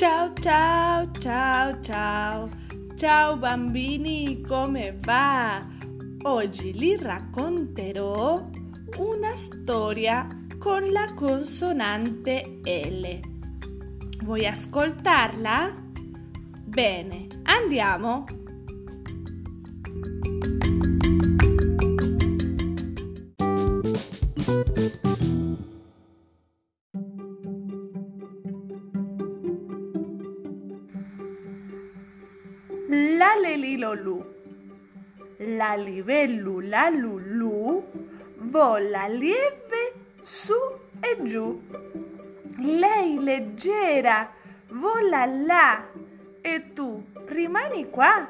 Ciao, ciao, ciao. Ciao bambini, come va? Oggi vi racconterò una storia con la consonante L. Vuoi ascoltarla? Bene, andiamo. La lelilolu. La livellu la lulu vola lieve su e giù. Lei leggera vola là e tu rimani qua.